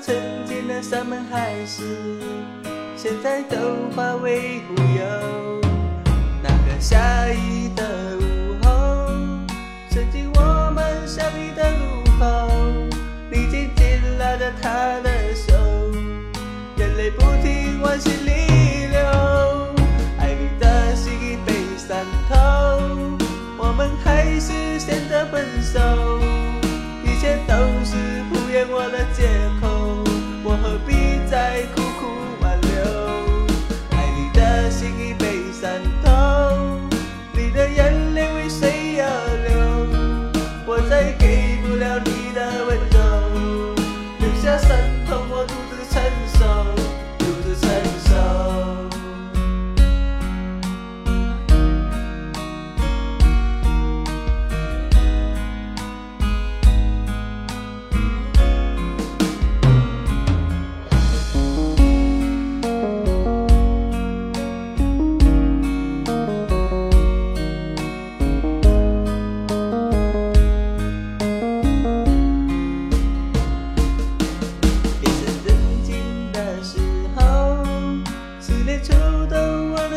曾经的山盟海誓，现在都化为乌是选择分手，一切都是敷衍我的借口，我何必再苦苦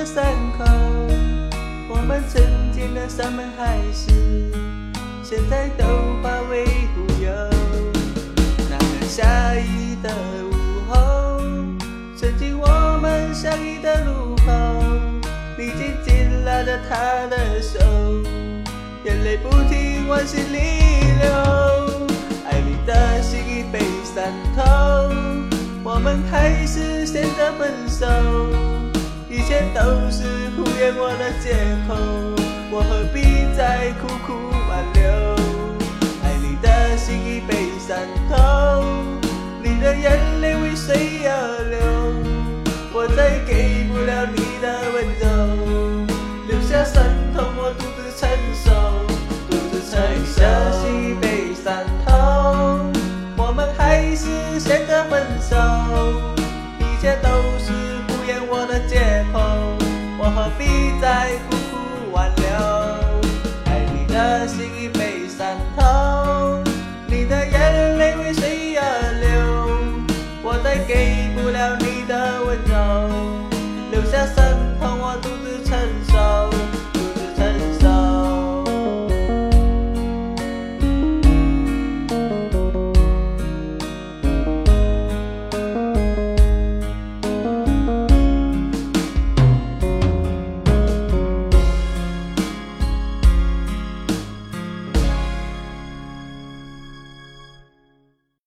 伤口。我们曾经的山盟海誓，现在都化为乌有。那个下雨的午后，曾经我们相遇的路口，你紧紧拉着他的手，眼泪不停往心里流。爱你的心已被伤透，我们还是选择分手，切都是敷衍我的借口，我何必再苦苦挽留？爱你的心已被伤透，你的眼泪为谁而流？我再给不了你的温柔，留下伤痛我独自承受，独自承受。的心已被伤透，我们还是选择分何必再苦苦挽留？爱你的心已被伤透，你的眼泪为谁而流？我再给不了你的温柔。